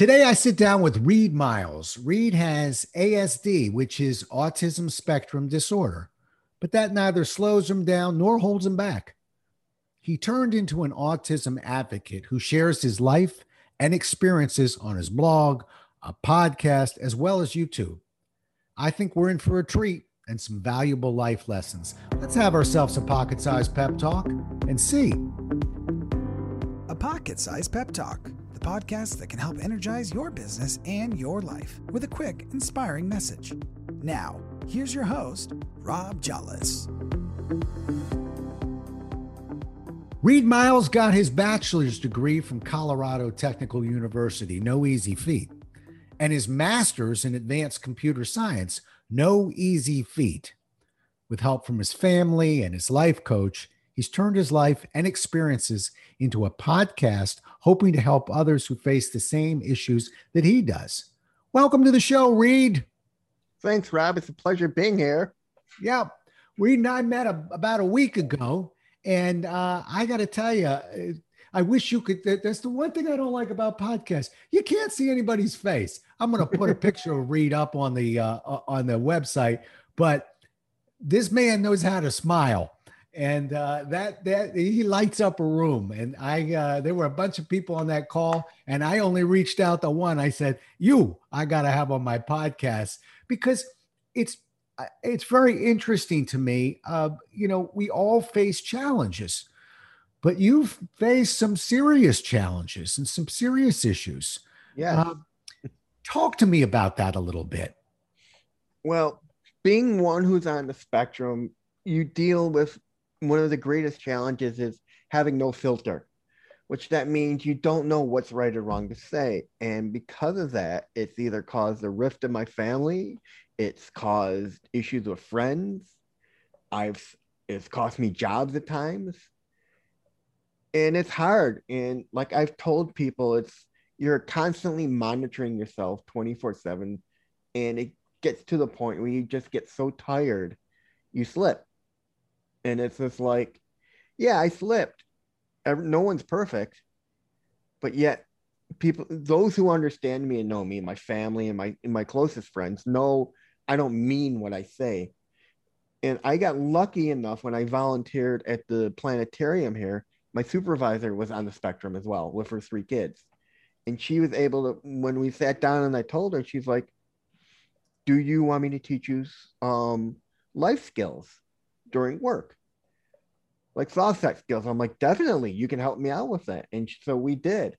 Today, I sit down with Reid Miles. Reid has ASD, which is autism spectrum disorder, but that neither slows him down nor holds him back. He turned into an autism advocate who shares his life and experiences on his blog, a podcast, as well as YouTube. I think we're in for a treat and some valuable life lessons. Let's have ourselves a pocket sized pep talk and see. A pocket sized pep talk the podcast that can help energize your business and your life with a quick, inspiring message. Now, here's your host, Rob Jolles. Reid Miles got his bachelor's degree from Colorado Technical University, no easy feat, and his master's in advanced computer science, no easy feat. With help from his family and his life coach, He's turned his life and experiences into a podcast, hoping to help others who face the same issues that he does. Welcome to the show, Reid. Thanks, Rob. It's a pleasure being here. Yeah. Reid and I met a, about a week ago, and uh, I got to tell you, uh, I wish you could. That's the one thing I don't like about podcasts. You can't see anybody's face. I'm going to put a picture of Reid up on the uh, on the website, but this man knows how to smile and uh, that that he lights up a room. And I uh, there were a bunch of people on that call, and I only reached out to one. I said, "You, I got to have on my podcast because it's uh, it's very interesting to me. Uh, you know, we all face challenges, but you've faced some serious challenges and some serious issues. Yeah. Uh, talk to me about that a little bit. Well, being one who's on the spectrum, you deal with one of the greatest challenges is having no filter, which that means you don't know what's right or wrong to say. And because of that, it's either caused a rift in my family, it's caused issues with friends, I've it's cost me jobs at times. And it's hard. And like I've told people, it's you're constantly monitoring yourself 24-7. And it gets to the point where you just get so tired, you slip and it's just like, yeah, I slipped. No one's perfect, but yet people, those who understand me and know me, my family and my and my closest friends, know I don't mean what I say. And I got lucky enough when I volunteered at the planetarium here. My supervisor was on the spectrum as well with her three kids. And she was able to, when we sat down and I told her, she's like, Do you want me to teach you um, life skills? During work. Like soft sex skills. I'm like definitely you can help me out with that. And so we did.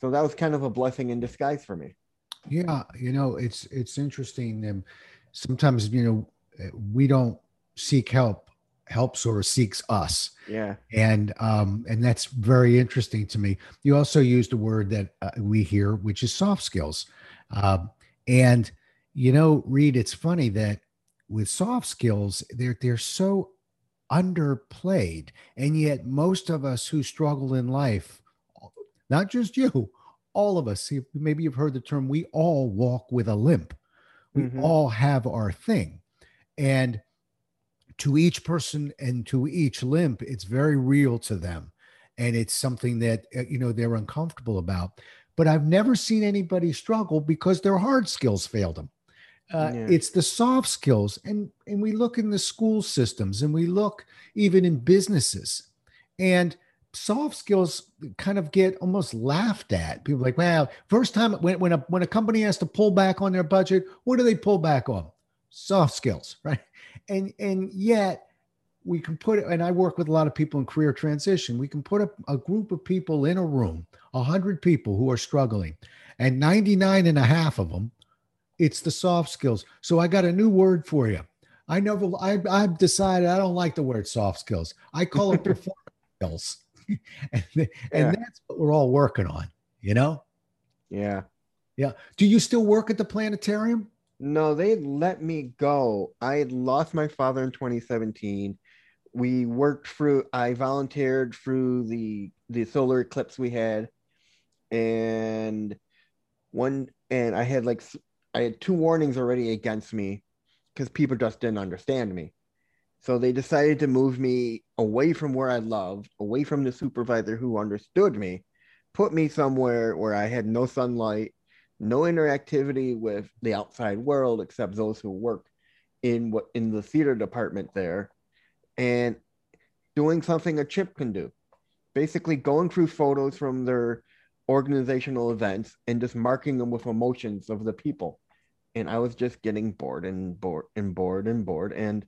So that was kind of a blessing in disguise for me. Yeah you know it's it's interesting and sometimes you know we don't seek help. Help sort of seeks us. Yeah. And um and that's very interesting to me. You also used a word that uh, we hear which is soft skills. Um and you know Reid it's funny that with soft skills, they're they're so underplayed, and yet most of us who struggle in life, not just you, all of us, maybe you've heard the term, we all walk with a limp. We mm-hmm. all have our thing, and to each person and to each limp, it's very real to them, and it's something that uh, you know they're uncomfortable about. But I've never seen anybody struggle because their hard skills failed them uh, yeah. It's the soft skills, and and we look in the school systems, and we look even in businesses, and soft skills kind of get almost laughed at. People like, well, first time when when a when a company has to pull back on their budget, what do they pull back on? Soft skills, right? And and yet we can put it, and I work with a lot of people in career transition. We can put a, a group of people in a room, a hundred people who are struggling, and 99 and a half of them it's the soft skills. So I got a new word for you. I never, I, I've decided I don't like the word soft skills. I call it performance skills. and, and yeah. that's what we're all working on, you know? Yeah. Yeah. Do you still work at the planetarium? No, they let me go. I lost my father in 2017. We worked through, I volunteered through the the solar eclipse we had. And one, and I had like I had two warnings already against me because people just didn't understand me. So they decided to move me away from where I loved, away from the supervisor who understood me, put me somewhere where I had no sunlight, no interactivity with the outside world except those who work in what in the theater department there, and doing something a chip can do. Basically, going through photos from their organizational events and just marking them with emotions of the people. And I was just getting bored and bored and bored and bored. And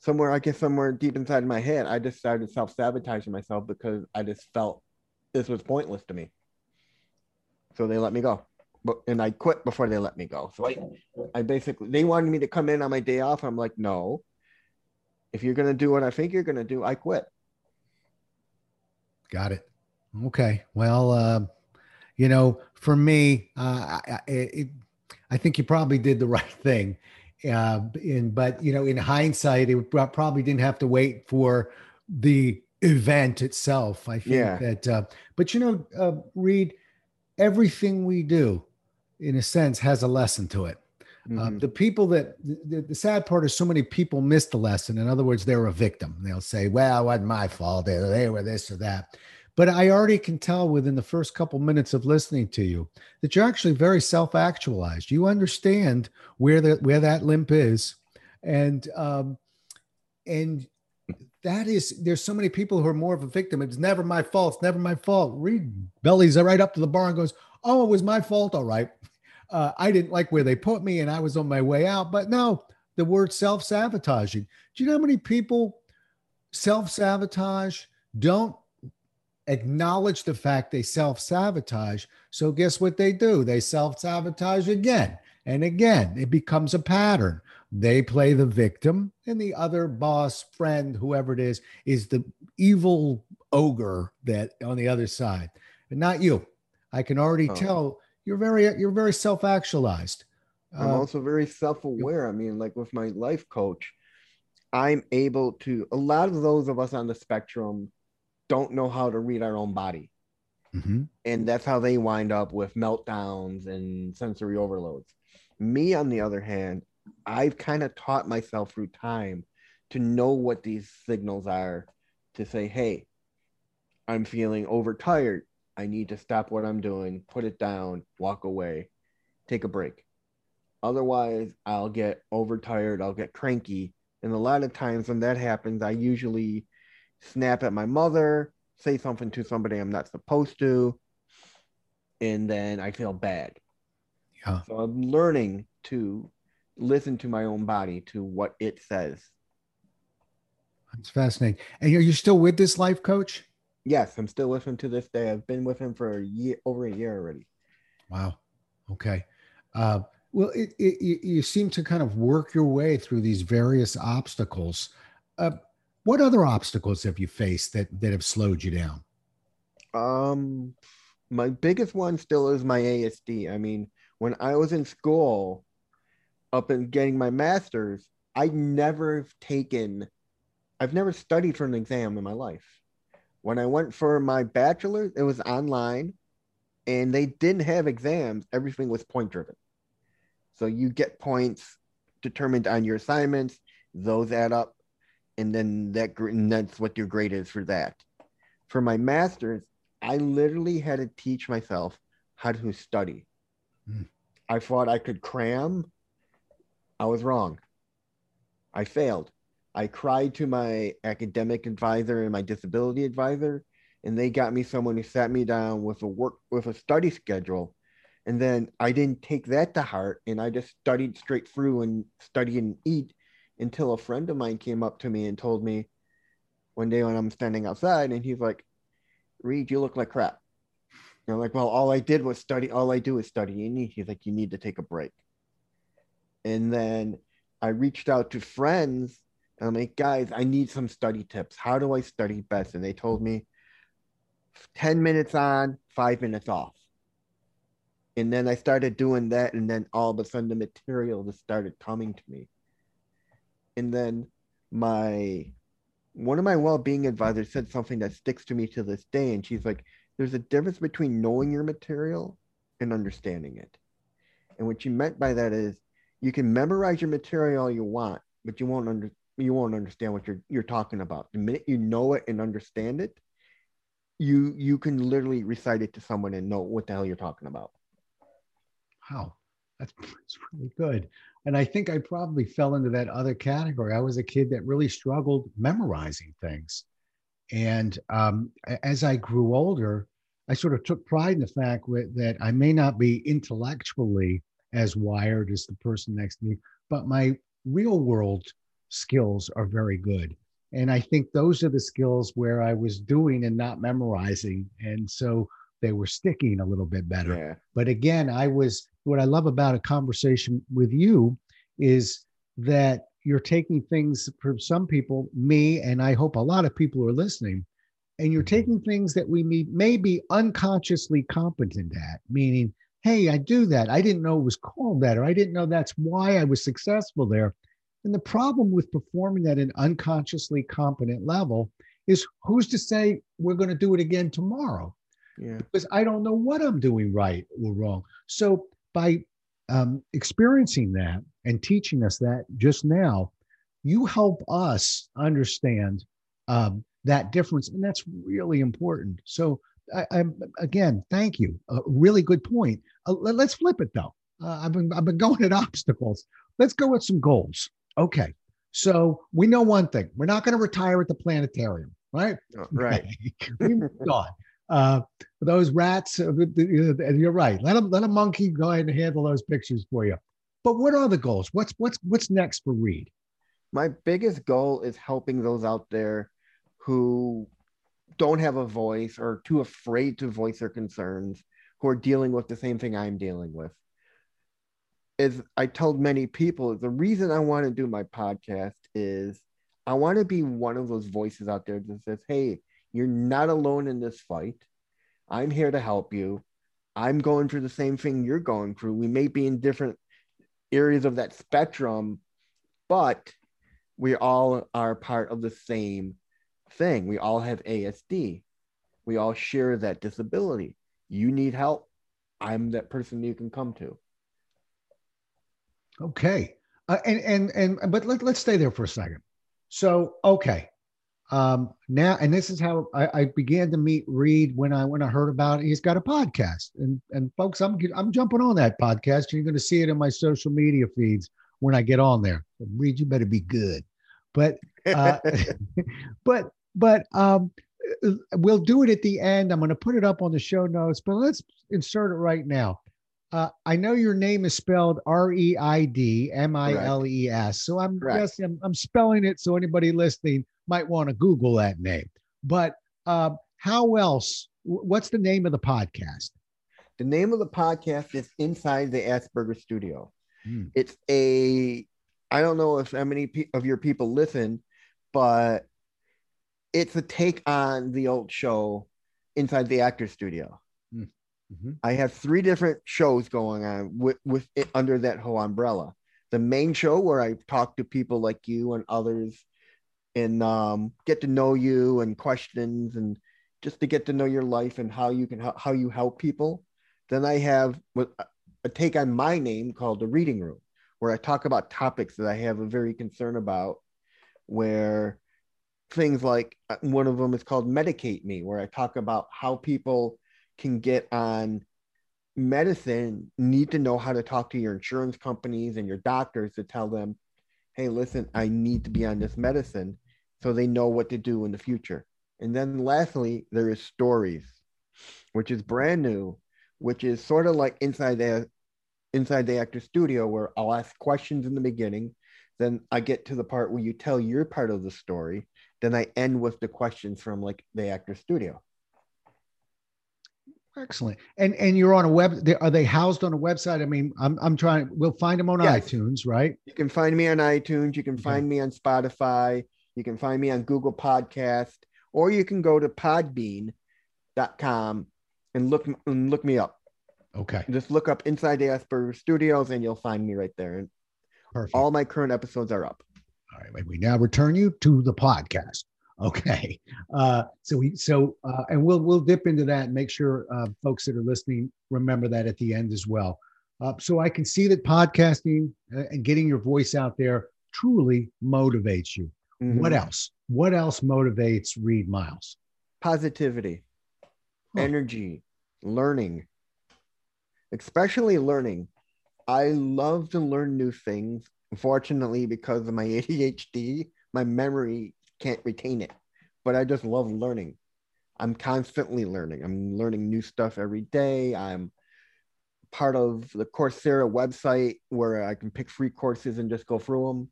somewhere, I guess, somewhere deep inside my head, I just started self sabotaging myself because I just felt this was pointless to me. So they let me go. But and I quit before they let me go. So I, I basically they wanted me to come in on my day off. I'm like, no. If you're gonna do what I think you're gonna do, I quit. Got it. Okay. Well, uh, you know, for me, uh, I, it, I think you probably did the right thing. Uh, in, but you know, in hindsight, it probably didn't have to wait for the event itself. I think yeah. that, uh, but you know, uh, Reid, everything we do, in a sense, has a lesson to it. Uh, mm-hmm. the people that the, the, sad part is so many people miss the lesson. In other words, they're a victim. They'll say, "Well, it wasn't my fault. They, they were this or that." But I already can tell within the first couple minutes of listening to you that you're actually very self-actualized. You understand where the where that limp is, and um, and that is there's so many people who are more of a victim. It's never my fault. It's never my fault. Reid bellies right up to the bar and goes, "Oh, it was my fault. All right, uh, I didn't like where they put me, and I was on my way out." But no, the word self-sabotaging. Do you know how many people self-sabotage? Don't acknowledge the fact they self sabotage. So, guess what they do? They self sabotage again and again. It becomes a pattern. They play the victim, and the other boss, friend, whoever it is, is the evil ogre that on the other side, but not you. I can already oh. tell you're very you're very self actualized. I'm uh, also very self aware. I mean, like with my life coach, I'm able to. A lot of those of us on the spectrum don't know how to read our own body. Mm-hmm. And that's how they wind up with meltdowns and sensory overloads. Me, on the other hand, I've kind of taught myself through time to know what these signals are to say, hey, I'm feeling overtired. I need to stop what I'm doing, put it down, walk away, take a break. Otherwise, I'll get overtired, I'll get cranky. And a lot of times when that happens, I usually snap at my mother, say something to somebody I'm not supposed to, and then I feel bad. Yeah. So I'm learning to listen to my own body, to what it says. That's fascinating. And are you still with this life coach? Yes, I'm still with him to this day. I've been with him for a year, over a year already. Wow. Okay. Uh, well, it, it, you seem to kind of work your way through these various obstacles. Uh, what other obstacles have you faced that that have slowed you down? Um, my biggest one still is my ASD. I mean, when I was in school, up and getting my master's, I never taken, I've never studied for an exam in my life. When I went for my bachelor's, it was online, and they didn't have exams. Everything was point driven. So you get points determined on your assignments; those add up and then that and that's what your grade is for that. For my master's, I literally had to teach myself how to study. Mm. I thought I could cram. I was wrong. I failed. I cried to my academic advisor and my disability advisor, and they got me someone who sat me down with a work with a study schedule. And then I didn't take that to heart, and I just studied straight through and study and eat until a friend of mine came up to me and told me one day when I'm standing outside, and he's like, Reid, you look like crap. And I'm like, well, all I did was study. All I do is study. And he's like, you need to take a break. And then I reached out to friends and I'm like, guys, I need some study tips. How do I study best? And they told me 10 minutes on, five minutes off. And then I started doing that. And then all of a sudden the material just started coming to me and then my one of my well-being advisors said something that sticks to me to this day and she's like there's a difference between knowing your material and understanding it and what she meant by that is you can memorize your material all you want but you won't under you won't understand what you're you're talking about the minute you know it and understand it you you can literally recite it to someone and know what the hell you're talking about. Wow, that's, that's really good. And I think I probably fell into that other category. I was a kid that really struggled memorizing things. And um, as I grew older, I sort of took pride in the fact that I may not be intellectually as wired as the person next to me, but my real world skills are very good. And I think those are the skills where I was doing and not memorizing. And so they were sticking a little bit better. Yeah. But again, I was what I love about a conversation with you is that you're taking things from some people, me, and I hope a lot of people are listening, and you're mm-hmm. taking things that we may, may be unconsciously competent at, meaning, hey, I do that. I didn't know it was called that, or I didn't know that's why I was successful there. And the problem with performing at an unconsciously competent level is who's to say we're going to do it again tomorrow? Yeah. Because I don't know what I'm doing right or wrong. So by um, experiencing that and teaching us that just now, you help us understand um, that difference, and that's really important. So, I, am again, thank you. A really good point. Uh, let, us flip it though. Uh, I've been I've been going at obstacles. Let's go with some goals. Okay, so we know one thing: we're not going to retire at the planetarium, right? Oh, right. we moved on. Uh, those rats, uh, you're right. Let a, let a monkey go ahead and handle those pictures for you. But what are the goals? What's what's what's next for Reid? My biggest goal is helping those out there who don't have a voice or too afraid to voice their concerns, who are dealing with the same thing I'm dealing with. Is I told many people the reason I want to do my podcast is I want to be one of those voices out there that says, "Hey, you're not alone in this fight. I'm here to help you. I'm going through the same thing you're going through. We may be in different areas of that spectrum, but we all are part of the same thing. We all have ASD. We all share that disability. You need help. I'm that person you can come to. Okay. Uh, and and and but let, let's stay there for a second. So, okay. Um, now, and this is how I, I, began to meet Reid when I when I heard about it. He's got a podcast, and and folks, I'm I'm jumping on that podcast. You're going to see it in my social media feeds when I get on there. Reid, you better be good. But uh, but but um, we'll do it at the end. I'm going to put it up on the show notes, but let's insert it right now. Uh, I know your name is spelled R E I D M I L E S. So I'm guessing I'm, I'm, spelling it so anybody listening might want to Google that name. But uh, how else? What's the name of the podcast? The name of the podcast is Inside the Asperger Studio. Hmm. It's a, I don't know if how many of your people listen, but it's a take on the old show Inside the Actor Studio. Hmm. Mm-hmm. I have three different shows going on with, with it under that whole umbrella. The main show where I talk to people like you and others and um, get to know you and questions and just to get to know your life and how you can how you help people. Then I have a take on my name called the Reading Room, where I talk about topics that I have a very concern about, where things like uh, one of them is called Medicate Me, where I talk about how people can get on medicine need to know how to talk to your insurance companies and your doctors to tell them hey listen i need to be on this medicine so they know what to do in the future. And then lastly there is stories which is brand new which is sort of like inside the inside the actor studio where i'll ask questions in the beginning then i get to the part where you tell your part of the story then i end with the questions from like the actor studio Excellent. And and you're on a web. Are they housed on a website? I mean, I'm I'm trying. We'll find them on yes. iTunes, right? You can find me on iTunes. You can okay. find me on Spotify. You can find me on Google Podcast, or you can go to Podbean.com and look and look me up. Okay. Just look up Inside the Asperger Studios, and you'll find me right there. Perfect. All my current episodes are up. All right. We now return you to the podcast. Okay. Uh, so we so uh, and we'll we'll dip into that and make sure uh, folks that are listening remember that at the end as well. Uh, so I can see that podcasting uh, and getting your voice out there truly motivates you. Mm-hmm. What else? What else motivates Reid Miles? Positivity. huh. energy, learning, especially learning. I love to learn new things. Unfortunately, because of my ADHD, my memory can't retain it, but I just love learning. I'm constantly learning. I'm learning new stuff every day. I'm part of the Coursera website where I can pick free courses and just go through them.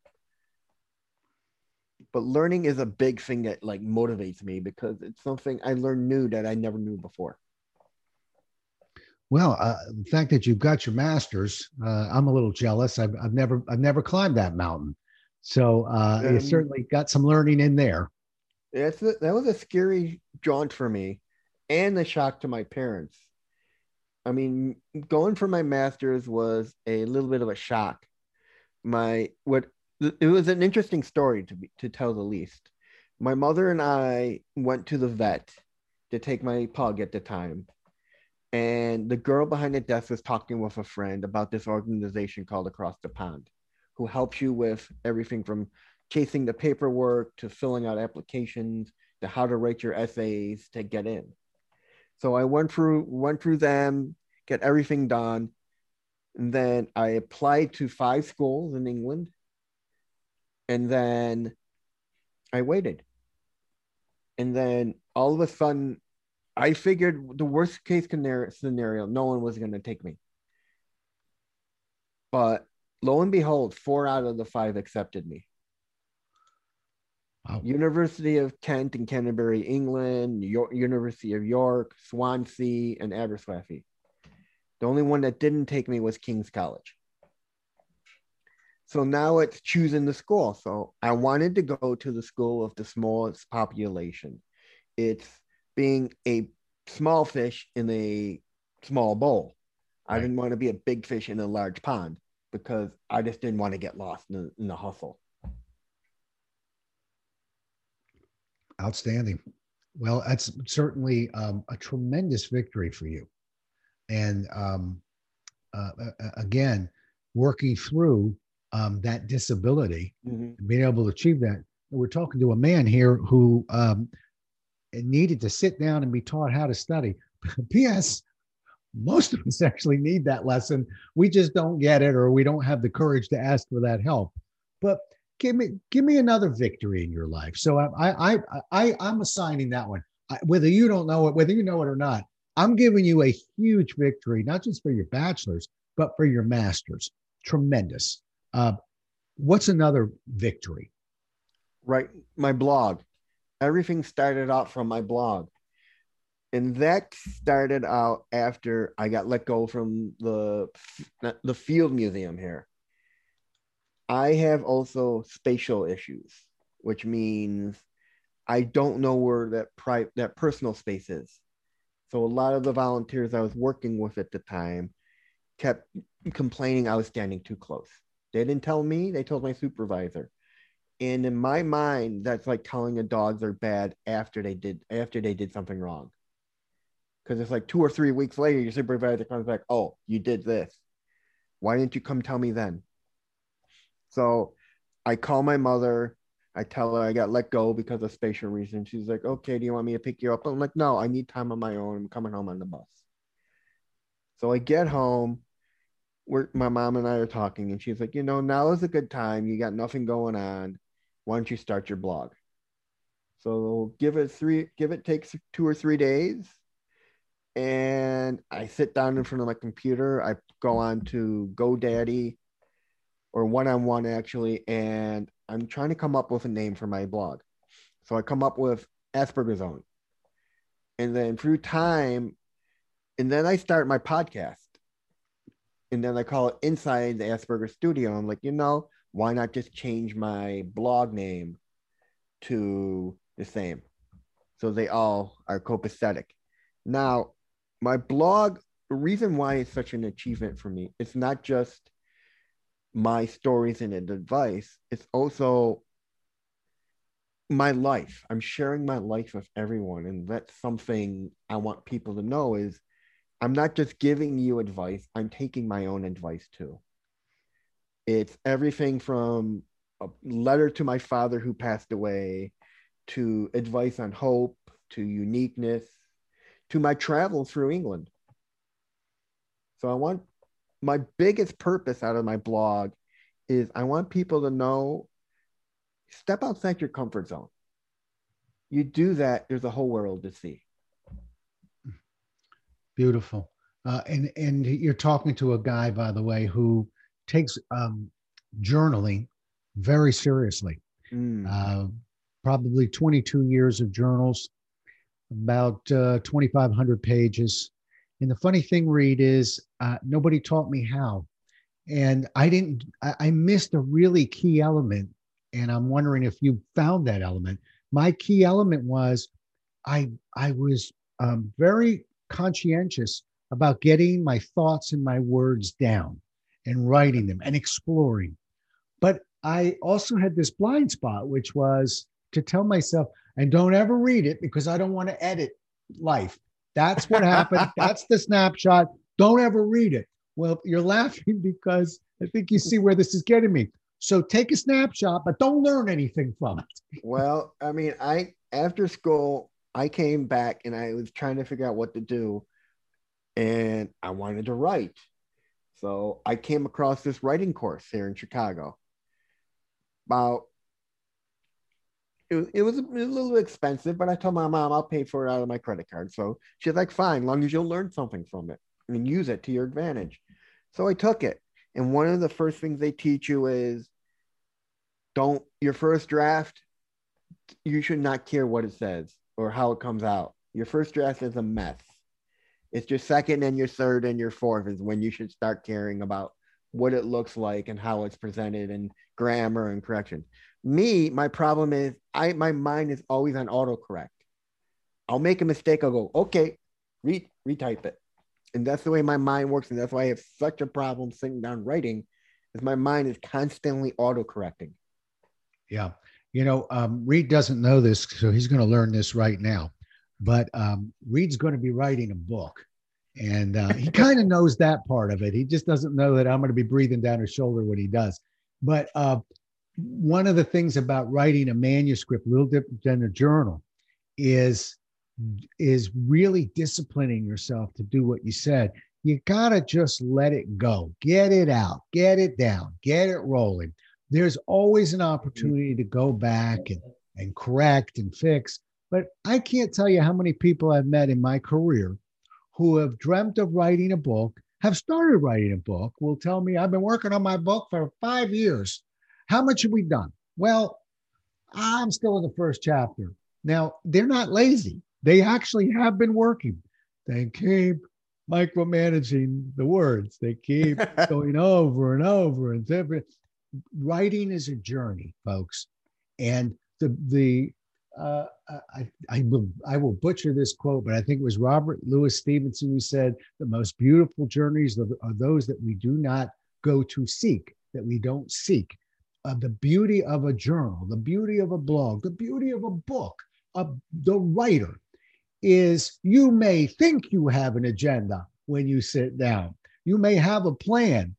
But learning is a big thing that like motivates me because it's something I learn new that I never knew before. Well, uh, the fact that you've got your master's, uh, I'm a little jealous. I've, I've never I've never climbed that mountain, so uh, you certainly got some learning in there. That's that was a scary jaunt for me, and a shock to my parents. I mean, going for my master's was a little bit of a shock. My what it was an interesting story to be, to tell the least. My mother and I went to the vet to take my pug at the time and the girl behind the desk was talking with a friend about this organization called Across the Pond, who helps you with everything from chasing the paperwork to filling out applications to how to write your essays to get in. So I went through went through them, get everything done, and then I applied to five schools in England, and then I waited. And then all of a sudden, I figured the worst case scenario, no one was going to take me. But lo and behold, four out of the five accepted me. Wow. University of Kent in Canterbury, England, York, University of York, Swansea, and Aberystwyth. The only one that didn't take me was King's College. So now it's choosing the school. So I wanted to go to the school of the smallest population. It's being a small fish in a small bowl. Right. I didn't want to be a big fish in a large pond because I just didn't want to get lost in the, in the hustle. Outstanding. Well, that's certainly um, a tremendous victory for you. And um, uh, again, working through um, that disability, mm-hmm. being able to achieve that. We're talking to a man here who um, needed to sit down and be taught how to study. P.S. Most of us actually need that lesson. We just don't get it, or we don't have the courage to ask for that help. But give me give me another victory in your life. So I I I, I am assigning that one. I, whether you don't know it, whether you know it or not, I'm giving you a huge victory, not just for your bachelor's, but for your master's. Tremendous. Uh, what's another victory? Right, my blog everything started out from my blog. And that started out after I got let go from the the field museum here. I have also spatial issues, which means I don't know where that pri- that personal space is. So a lot of the volunteers I was working with at the time kept complaining I was standing too close. They didn't tell me, they told my supervisor. And in my mind, that's like telling a dog they're bad after they did after they did something wrong. Because it's like two or three weeks later, your supervisor comes back, oh, you did this. Why didn't you come tell me then? So I call my mother. I tell her I got let go because of spatial reasons. She's like, okay, do you want me to pick you up? I'm like, no, I need time on my own. I'm coming home on the bus. So I get home. We're, my mom and I are talking, and she's like, you know, now is a good time. You got nothing going on why don't you start your blog? So give it three, give it takes two or three days. And I sit down in front of my computer. I go on to GoDaddy or one on one actually, and I'm trying to come up with a name for my blog. So I come up with Asperger's Own. And then through time, and then I start my podcast. And then I call it Inside the Asperger Studio. I'm like, you know, why not just change my blog name to the same? So they all are copacetic. Now, my blog, the reason why it's such an achievement for me, it's not just my stories and advice, it's also my life. I'm sharing my life with everyone. And that's something I want people to know is I'm not just giving you advice, I'm taking my own advice too. It's everything from a letter to my father who passed away to advice on hope to uniqueness to my travel through England. So I want my biggest purpose out of my blog is I want people to know step outside your comfort zone. You do that, there's a whole world to see. Beautiful. Uh, and and you're talking to a guy, by the way, who takes um, journaling very seriously. Mm. Uh, probably 22 years of journals, about uh, 2,500 pages. And the funny thing, Reid, is uh, nobody taught me how. And I didn't, I, I missed a really key element. And I'm wondering if you found that element. My key element was I, I was um, very conscientious about getting my thoughts and my words down and writing them and exploring. But I also had this blind spot, which was to tell myself, and don't ever read it because I don't want to edit life. That's what happened. That's the snapshot. Don't ever read it. Well, you're laughing because I think you see where this is getting me. So take a snapshot, but don't learn anything from it. well, I mean, I after school, I came back and I was trying to figure out what to do, and I wanted to write. So I came across this writing course here in Chicago. About it was, it was a little expensive, but I told my mom I'll pay for it out of my credit card. So she's like, fine, long as you'll learn something from it and use it to your advantage. So I took it. And one of the first things they teach you is don't your first draft, you should not care what it says or how it comes out. Your first draft is a mess. It's your second and your third and your fourth is when you should start caring about what it looks like and how it's presented and grammar and correction. Me, my problem is I my mind is always on autocorrect. I'll make a mistake. I'll go, okay, re- retype it. And that's the way my mind works. And that's why I have such a problem sitting down writing, is my mind is constantly autocorrecting. Yeah. You know, um, Reid doesn't know this, so he's going to learn this right now. But um, Reid's going to be writing a book. And uh, he kind of knows that part of it. He just doesn't know that I'm going to be breathing down his shoulder when he does. But uh, one of the things about writing a manuscript, a little different than a journal, is is really disciplining yourself to do what you said. You gotta just let it go, get it out, get it down, get it rolling. There's always an opportunity to go back and, and correct and fix. But I can't tell you how many people I've met in my career who have dreamt of writing a book, have started writing a book, will tell me, I've been working on my book for five years. How much have we done? Well, I'm still in the first chapter. Now, they're not lazy. They actually have been working. They keep micromanaging the words. They keep going over and over and different. Writing is a journey, folks. And the the uh, I, I will I will butcher this quote, but I think it was Robert Louis Stevenson who said the most beautiful journeys are, are those that we do not go to seek, that we don't seek uh, the beauty of a journal, the beauty of a blog, the beauty of a book, of the writer is you may think you have an agenda when you sit down. You may have a plan,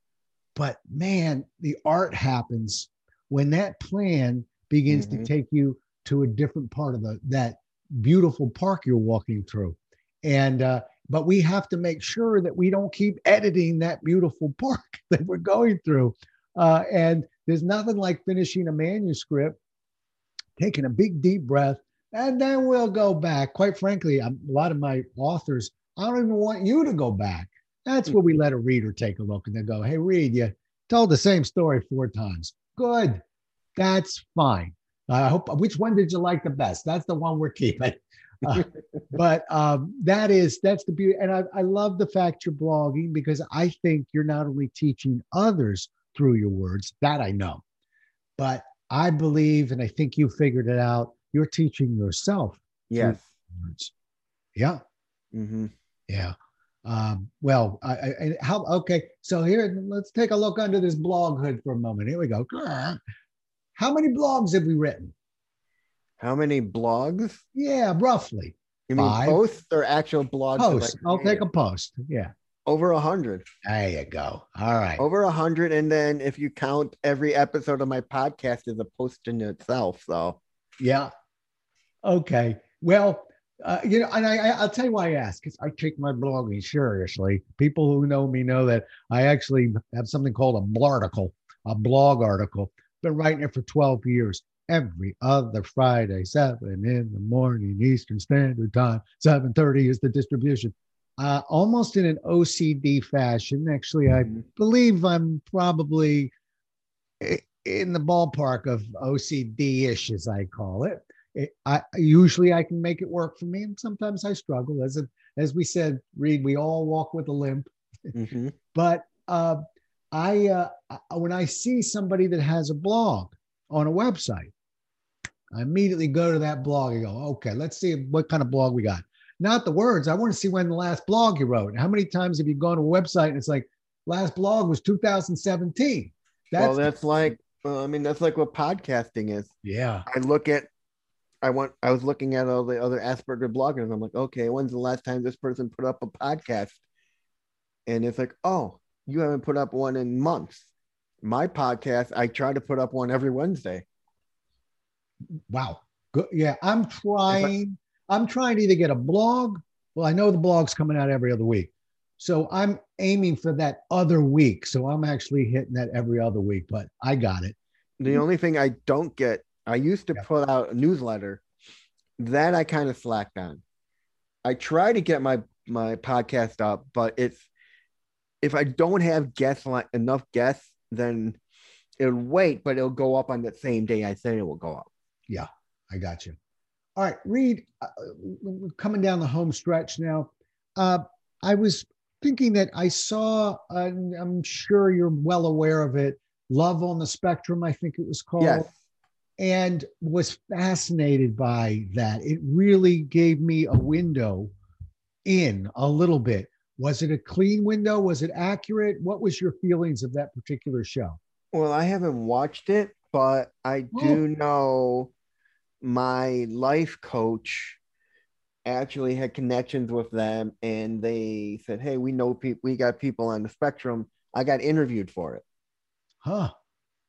but man, the art happens when that plan begins mm-hmm. to take you to a different part of the that beautiful park you're walking through. And uh, but we have to make sure that we don't keep editing that beautiful park that we're going through. Uh, and there's nothing like finishing a manuscript, taking a big deep breath, and then we'll go back. Quite frankly, a lot of my authors, I don't even want you to go back. That's where we let a reader take a look and they go, Hey, read, you told the same story four times. Good. That's fine. I hope, which one did you like the best? That's the one we're keeping. Uh, but um, that is that's the beauty and I, I love the fact you're blogging because i think you're not only teaching others through your words. That I know. But I believe, and I think you figured it out, you're teaching yourself. Yes. Yeah. Mm-hmm. Yeah. Um, well, I, I, how, okay. So here, let's take a look under this blog hood for a moment. Here we go. How many blogs have we written? How many blogs? Yeah, roughly. You mean Five. posts or actual blogs? Posts. I'll take a post. Yeah. Over a hundred. There you go. All right. Over a hundred, and then if you count every episode of my podcast as a post in itself, so yeah. Okay. Well, Uh, you know, and I, I'll tell you why I ask because I take my blogging seriously. People who know me know that I actually have something called a blarticle, a blog article. Been writing it for 12 years. Every other Friday, seven in the morning, Eastern Standard Time. 7:30 is the distribution. Uh, almost in an OCD fashion. Actually, I Mhm. believe I'm probably in the ballpark of OCD-ish, as I call it. It- I usually I can make it work for me, and sometimes I struggle. As a, as we said, Reid, we all walk with a limp. Mhm. But uh, I uh, when I see somebody that has a blog on a website, I immediately go to that blog and go, okay, let's see what kind of blog we got. Not the words. I want to see when the last blog you wrote. How many times have you gone to a website and it's like last blog was 2017? That's well, that's like, well, I mean, that's like what podcasting is. yeah. I look at, I want, I was looking at all the other Asperger bloggers. I'm like, okay, when's the last time this person put up a podcast? And it's like, oh, you haven't put up one in months. My podcast, I try to put up one every Wednesday. Wow. Good. Yeah, I'm trying. I'm trying to either get a blog. Well, I know the blog's coming out every other week, so I'm aiming for that other week. So I'm actually hitting that every other week. But I got it. The only thing I don't get, I used to Yeah. put out a newsletter. That I kind of slacked on. I try to get my my podcast up, but it's if I don't have guests like enough guests, then it'll wait, but it'll go up on the same day I said it will go up. Yeah, I got you. All right, Reid. Uh, coming down the home stretch now. Uh, I was thinking that I saw. I'm sure you're well aware of it. Love on the Spectrum, I think it was called. Yes. and was fascinated by that. It really gave me a window in a little bit. Was it a clean window? Was it accurate? What was your feelings of that particular show? Well, I haven't watched it, but I do know my life coach actually had connections with them and they said, Hey, we know people we got people on the spectrum. I got interviewed for it. Huh.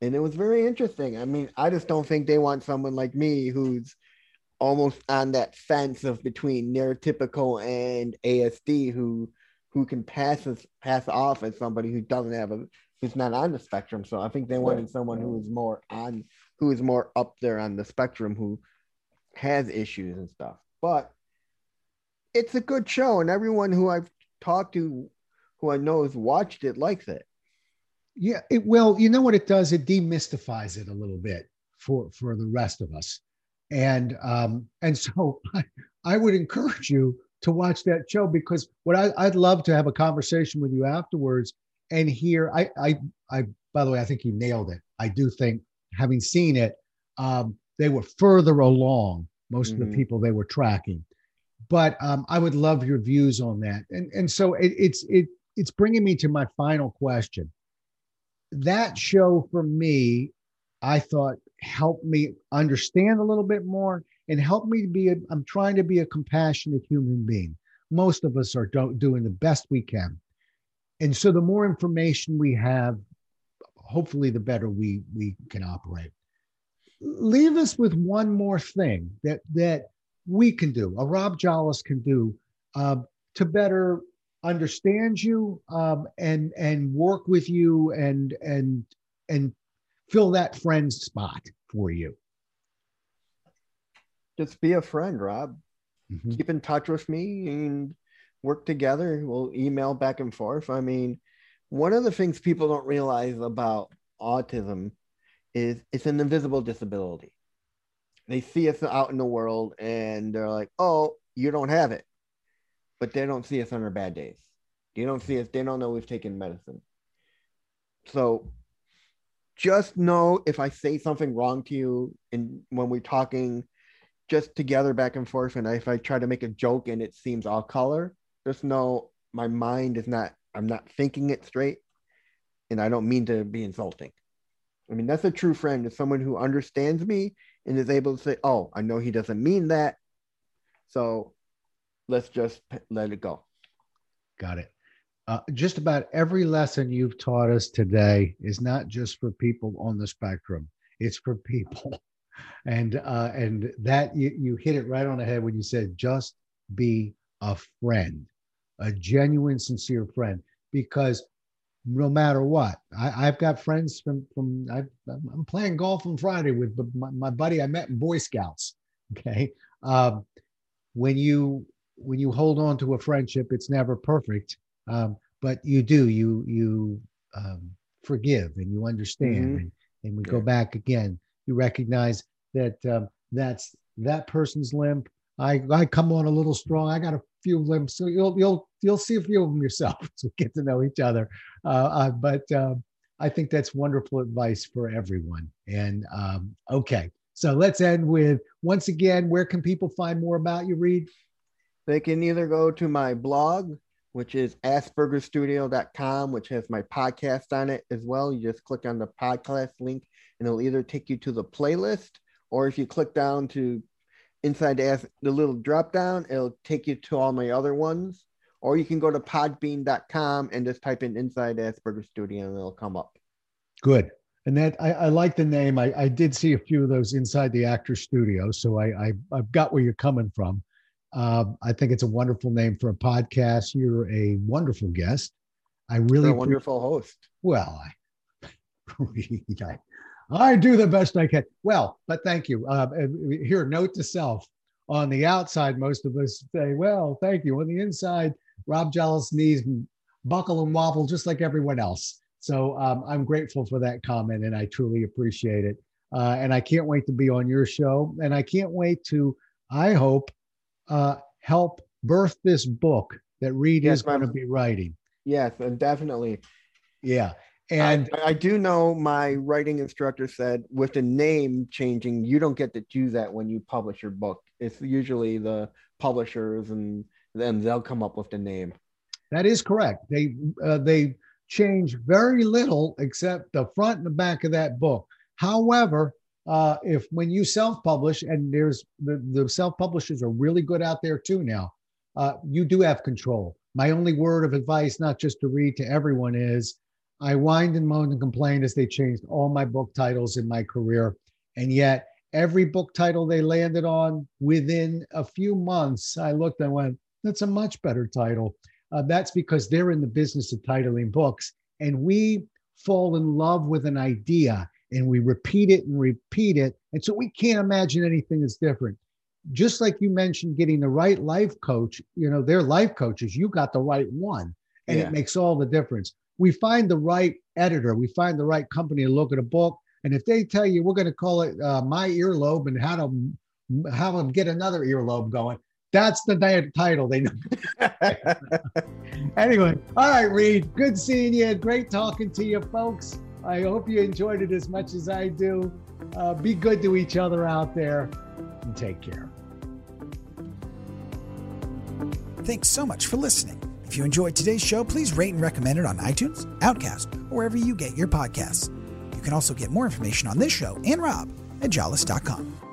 And it was very interesting. I mean, I just don't think they want someone like me who's almost on that fence of between neurotypical and ASD who who can pass as, pass off as somebody who doesn't have a who's not on the spectrum. So I think they wanted someone who is more on who is more up there on the spectrum who has issues and stuff. But it's a good show, and everyone who I've talked to who I know has watched it likes it. Yeah. It well, you know what it does? It demystifies it a little bit for for the rest of us. And um, and so I, I would encourage you to watch that show because what I, I'd love to have a conversation with you afterwards and hear. I I I by the way, I think you nailed it. I do think having seen it, um, they were further along most of Mhm. the people they were tracking. But um, I would love your views on that. And and so it, it's it it's bringing me to my final question. That show for me, I thought helped me understand a little bit more and helped me to be. A, I'm trying to be a compassionate human being. Most of us are do, doing the best we can, and so the more information we have, hopefully, the better we we can operate. Leave us with one more thing that that we can do, a Rob Jolles can do uh, to better understand you um, and and work with you and and and fill that friend spot for you. Just be a friend, Rob. Mhm. keep in touch with me and work together. We'll email back and forth. I mean, one of the things people don't realize about autism is it's an invisible disability. They see us out in the world and they're like, oh, you don't have it. But they don't see us on our bad days. They don't see us, they don't know we've taken medicine. So just know if I say something wrong to you and when we're talking just together back and forth and if i try to make a joke and it seems all color just know my mind is not i'm not thinking it straight and i don't mean to be insulting i mean that's a true friend is someone who understands me and is able to say oh i know he doesn't mean that so let's just let it go Got it. Uh, just about every lesson you've taught us today is not just for people on the spectrum; it's for people. And uh, and that you, you hit it right on the head when you said just be a friend, a genuine, sincere friend, because no matter what, I, have got friends from from i am playing golf on Friday with my, my, buddy I met in Boy Scouts. Okay, um, when you when you hold on to a friendship, it's never perfect, um, but you do you you um, forgive and you understand, mm-hmm. and, and we yeah. go back again. You recognize that um, that's that person's limp. I I come on a little strong. I got a few limps, so you'll you'll you'll see a few of them yourself to get to know each other. Uh, uh, but um, I think that's wonderful advice for everyone. And um, okay, so let's end with once again, where can people find more about you, Reid? They can either go to my blog, which is aspergerstudio.com, which has my podcast on it as well. You just click on the podcast link and it'll either take you to the playlist or if you click down to inside the, the little drop down, it'll take you to all my other ones. Or you can go to podbean.com and just type in inside Asperger Studio and it'll come up. Good. And that I, I like the name. I, I did see a few of those inside the actor studio. So I, I I've got where you're coming from. Um, I think it's a wonderful name for a podcast. You're a wonderful guest. I really You're a wonderful host. Well, I, I I do the best I can. Well, but thank you. Uh, here, note to self. On the outside, most of us say, "Well, thank you." On the inside, Rob Jolles' knees buckle and wobble just like everyone else. So um, I'm grateful for that comment, and I truly appreciate it. Uh, and I can't wait to be on your show, and I can't wait to, I hope, uh, help birth this book that Reid yes, is going to be writing. Yes, and definitely. Yeah. And I, I, do know my writing instructor said with the name changing, you don't get to do that when you publish your book. It's usually the publishers and then they'll come up with the name. That is correct. They uh, they change very little except the front and the back of that book. However, uh, if when you self-publish, and there's the, the self-publishers are really good out there too now, uh, you do have control. My only word of advice, not just to Reid to everyone, is I whined and moaned and complained as they changed all my book titles in my career. And yet, every book title they landed on within a few months, I looked and went, that's a much better title. Uh, that's because they're in the business of titling books. And we fall in love with an idea and we repeat it and repeat it. And so we can't imagine anything that's different. Just like you mentioned, getting the right life coach, you know, they're life coaches, you got the right one. And yeah. it makes all the difference we find the right editor, we find the right company to look at a book. And if they tell you we're going to call it uh, my earlobe and how to how to get another earlobe going, that's the title they know. anyway, all right, Reid, good seeing you. Great talking to you, folks. I hope you enjoyed it as much as I do. Uh, be good to each other out there and take care. Thanks so much for listening. If you enjoyed today's show, please rate and recommend it on iTunes, Overcast, or wherever you get your podcasts. You can also get more information on this show and Rob at jolles.com.